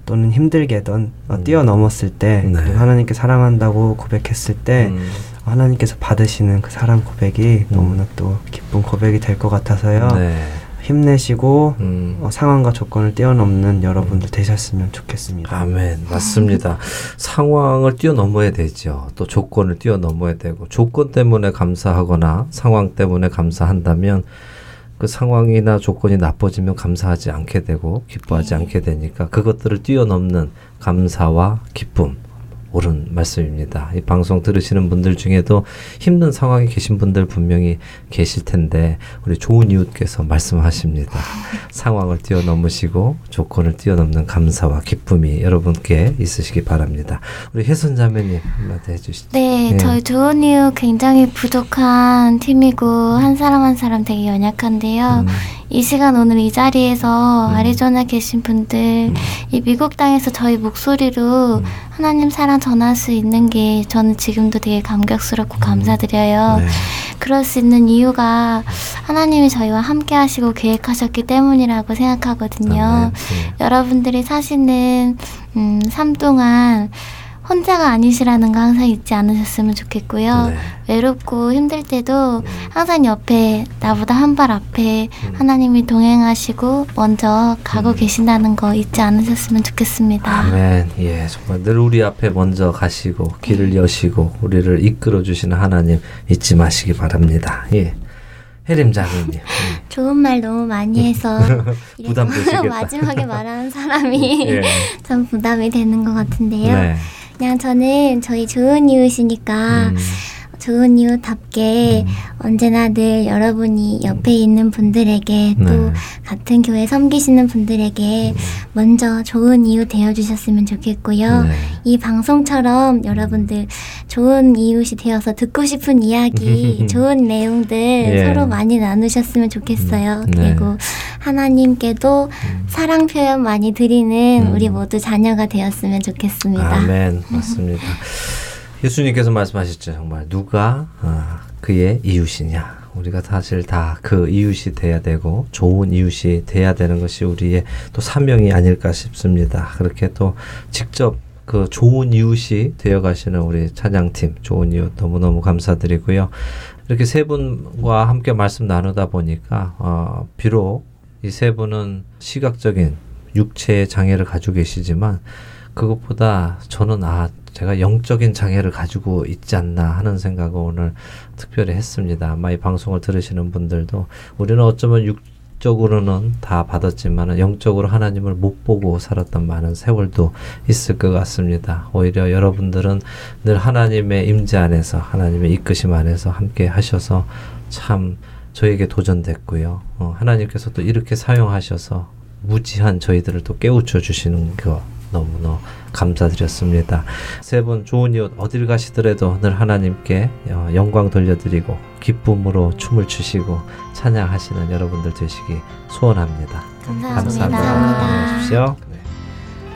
또는 힘들게든 어, 음. 뛰어넘었을 때 네. 그리고 하나님께 사랑한다고 고백했을 때 음. 하나님께서 받으시는 그 사랑 고백이 음. 너무나 또 기쁜 고백이 될 것 같아서요. 네. 힘내시고 음. 어, 상황과 조건을 뛰어넘는 여러분들 되셨으면 좋겠습니다. 아멘. 맞습니다. 상황을 뛰어넘어야 되죠. 또 조건을 뛰어넘어야 되고 조건 때문에 감사하거나 상황 때문에 감사한다면 그 상황이나 조건이 나빠지면 감사하지 않게 되고 기뻐하지 네. 않게 되니까 그것들을 뛰어넘는 감사와 기쁨 옳은 말씀입니다. 이 방송 들으시는 분들 중에도 힘든 상황에 계신 분들 분명히 계실 텐데 우리 좋은 이웃께서 말씀하십니다. 상황을 뛰어넘으시고 조건을 뛰어넘는 감사와 기쁨이 여러분께 있으시기 바랍니다. 우리 혜선 자매님 한마디 해주시죠. 네, 네, 저희 좋은 이웃 굉장히 부족한 팀이고 한 사람 한 사람 되게 연약한데요. 음. 이 시간 오늘 이 자리에서 음. 아리조나 계신 분들 음. 이 미국 땅에서 저희 목소리로 음. 하나님 사랑 전할 수 있는 게 저는 지금도 되게 감격스럽고 음. 감사드려요. 네. 그럴 수 있는 이유가 하나님이 저희와 함께 하시고 계획하셨기 때문이라고 생각하거든요. 아, 네. 네. 여러분들이 사시는 음, 삶 동안 혼자가 아니시라는 거 항상 잊지 않으셨으면 좋겠고요. 네. 외롭고 힘들 때도 음. 항상 옆에 나보다 한 발 앞에 음. 하나님이 동행하시고 먼저 가고 음. 계신다는 거 잊지 않으셨으면 좋겠습니다. 아멘. 예, 정말 늘 우리 앞에 먼저 가시고 길을 네. 여시고 우리를 이끌어 주시는 하나님 잊지 마시기 바랍니다. 예. 혜림 장님. 예. 좋은 말 너무 많이 해서 부담 되시겠다. 마지막에 말하는 사람이 예. 참 부담이 되는 것 같은데요. 네. 그냥 저는 저희 좋은 이웃이니까 음. 좋은 이웃답게 음. 언제나 늘 여러분이 옆에 있는 분들에게 또 네. 같은 교회 섬기시는 분들에게 음. 먼저 좋은 이웃 되어주셨으면 좋겠고요. 네. 이 방송처럼 여러분들 좋은 이웃이 되어서 듣고 싶은 이야기, 좋은 내용들 예. 서로 많이 나누셨으면 좋겠어요. 음. 네. 그리고 하나님께도 음. 사랑 표현 많이 드리는 음. 우리 모두 자녀가 되었으면 좋겠습니다. 아멘. 맞습니다. 예수님께서 말씀하셨죠. 정말 누가 어, 그의 이웃이냐. 우리가 사실 다 그 이웃이 돼야 되고 좋은 이웃이 돼야 되는 것이 우리의 또 사명이 아닐까 싶습니다. 그렇게 또 직접 그 좋은 이웃이 되어 가시는 우리 찬양팀 좋은 이웃 너무너무 감사드리고요. 이렇게 세 분과 함께 말씀 나누다 보니까 어, 비록 이 세 분은 시각적인 육체의 장애를 가지고 계시지만 그것보다 저는 아 제가 영적인 장애를 가지고 있지 않나 하는 생각을 오늘 특별히 했습니다. 아마 이 방송을 들으시는 분들도 우리는 어쩌면 육 적으로는 다 받았지만 영적으로 하나님을 못 보고 살았던 많은 세월도 있을 것 같습니다. 오히려 여러분들은 늘 하나님의 임재 안에서 하나님의 이끄심 안에서 함께 하셔서 참 저에게 도전됐고요. 어, 하나님께서 또 이렇게 사용하셔서 무지한 저희들을 또 깨우쳐 주시는 것 너무너 감사드렸습니다. 세 분 좋은 이웃 어딜 가시더라도 늘 하나님께 어, 영광 돌려드리고 기쁨으로 춤을 추시고 찬양하시는 여러분들 되시기 소원합니다. 감사합니다. 감사합니다. 네.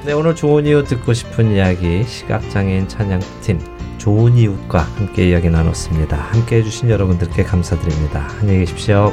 네, 오늘 좋은 이웃 듣고 싶은 이야기 시각장애인 찬양팀 좋은 이웃과 함께 이야기 나눴습니다. 함께 해주신 여러분들께 감사드립니다. 안녕히 계십시오.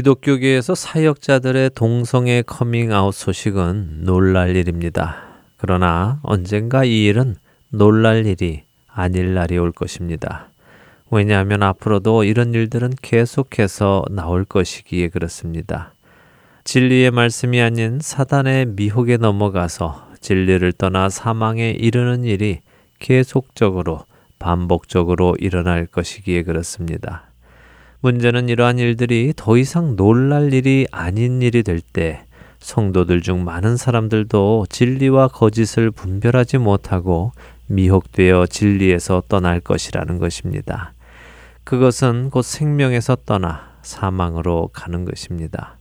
기독교계에서 사역자들의 동성애 커밍아웃 소식은 놀랄 일입니다. 그러나 언젠가 이 일은 놀랄 일이 아닐 날이 올 것입니다. 왜냐하면 앞으로도 이런 일들은 계속해서 나올 것이기에 그렇습니다. 진리의 말씀이 아닌 사단의 미혹에 넘어가서 진리를 떠나 사망에 이르는 일이 계속적으로 반복적으로 일어날 것이기에 그렇습니다. 문제는 이러한 일들이 더 이상 놀랄 일이 아닌 일이 될 때 성도들 중 많은 사람들도 진리와 거짓을 분별하지 못하고 미혹되어 진리에서 떠날 것이라는 것입니다. 그것은 곧 생명에서 떠나 사망으로 가는 것입니다.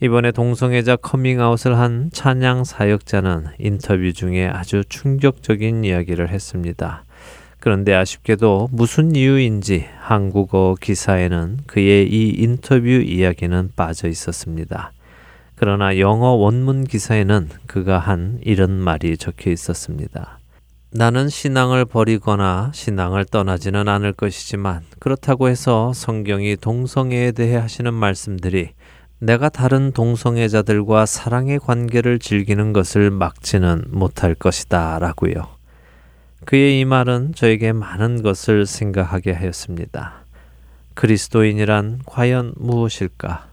이번에 동성애자 커밍아웃을 한 찬양 사역자는 인터뷰 중에 아주 충격적인 이야기를 했습니다. 그런데 아쉽게도 무슨 이유인지 한국어 기사에는 그의 이 인터뷰 이야기는 빠져 있었습니다. 그러나 영어 원문 기사에는 그가 한 이런 말이 적혀 있었습니다. 나는 신앙을 버리거나 신앙을 떠나지는 않을 것이지만 그렇다고 해서 성경이 동성애에 대해 하시는 말씀들이 내가 다른 동성애자들과 사랑의 관계를 즐기는 것을 막지는 못할 것이다 라고요. 그의 이 말은 저에게 많은 것을 생각하게 하였습니다. 그리스도인이란 과연 무엇일까?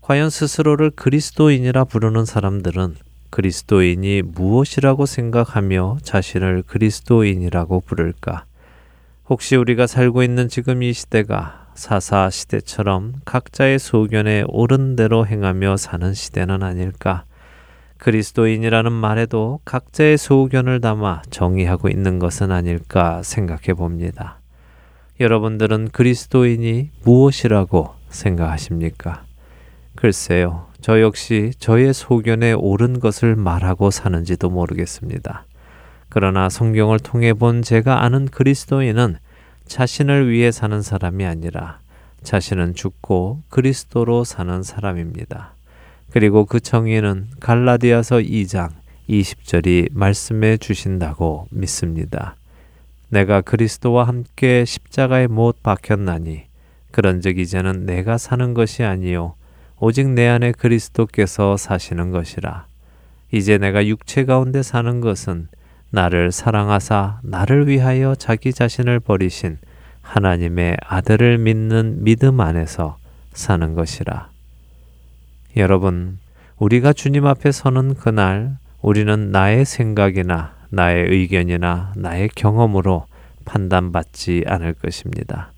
과연 스스로를 그리스도인이라 부르는 사람들은 그리스도인이 무엇이라고 생각하며 자신을 그리스도인이라고 부를까? 혹시 우리가 살고 있는 지금 이 시대가 사사 시대처럼 각자의 소견에 옳은 대로 행하며 사는 시대는 아닐까? 그리스도인이라는 말에도 각자의 소견을 담아 정의하고 있는 것은 아닐까 생각해 봅니다. 여러분들은 그리스도인이 무엇이라고 생각하십니까? 글쎄요, 저 역시 저의 소견에 옳은 것을 말하고 사는지도 모르겠습니다. 그러나 성경을 통해 본 제가 아는 그리스도인은 자신을 위해 사는 사람이 아니라 자신은 죽고 그리스도로 사는 사람입니다. 그리고 그 정의는 갈라디아서 2장 20절이 말씀해 주신다고 믿습니다. 내가 그리스도와 함께 십자가에 못 박혔나니 그런즉 이제는 내가 사는 것이 아니요 오직 내 안에 그리스도께서 사시는 것이라 이제 내가 육체 가운데 사는 것은 나를 사랑하사 나를 위하여 자기 자신을 버리신 하나님의 아들을 믿는 믿음 안에서 사는 것이라. 여러분, 우리가 주님 앞에 서는 그날 우리는 나의 생각이나 나의 의견이나 나의 경험으로 판단받지 않을 것입니다.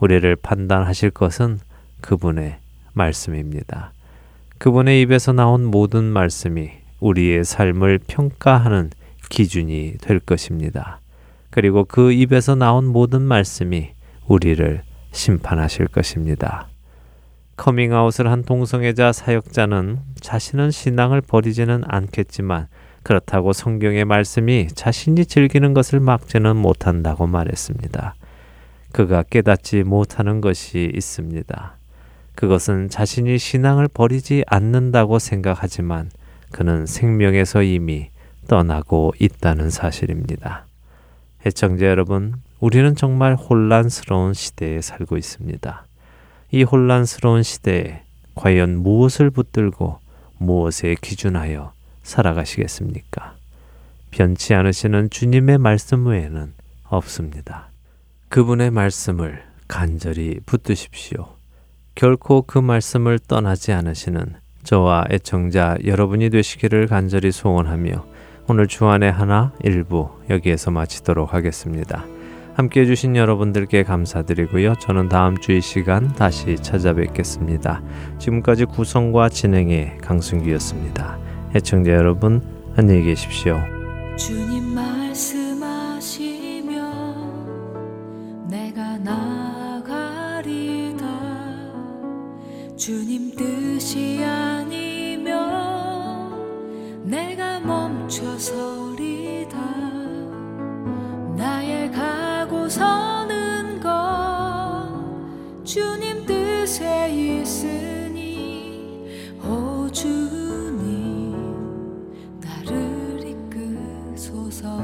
우리를 판단하실 것은 그분의 말씀입니다. 그분의 입에서 나온 모든 말씀이 우리의 삶을 평가하는 기준이 될 것입니다. 그리고 그 입에서 나온 모든 말씀이 우리를 심판하실 것입니다. 커밍아웃을 한 동성애자 사역자는 자신은 신앙을 버리지는 않겠지만 그렇다고 성경의 말씀이 자신이 즐기는 것을 막지는 못한다고 말했습니다. 그가 깨닫지 못하는 것이 있습니다. 그것은 자신이 신앙을 버리지 않는다고 생각하지만 그는 생명에서 이미 떠나고 있다는 사실입니다. 애청자 여러분, 우리는 정말 혼란스러운 시대에 살고 있습니다. 이 혼란스러운 시대에 과연 무엇을 붙들고 무엇에 기준하여 살아가시겠습니까? 변치 않으시는 주님의 말씀 외에는 없습니다. 그분의 말씀을 간절히 붙드십시오. 결코 그 말씀을 떠나지 않으시는 저와 애청자 여러분이 되시기를 간절히 소원하며 오늘 주안의 하나 일부 여기에서 마치도록 하겠습니다. 함께 해주신 여러분들께 감사드리고요. 저는 다음 주 이 시간 다시 찾아뵙겠습니다. 지금까지 구성과 진행의 강승규였습니다. 애청자 여러분, 안녕히 계십시오. 주님 말씀하시며 내가 나가리다 주님 뜻이 아니면 내가 멈춰서리다 나의 가고 서는 것. 주님 뜻에 있으니 오 주님 나를 이끄소서.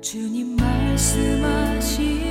주님 말씀하시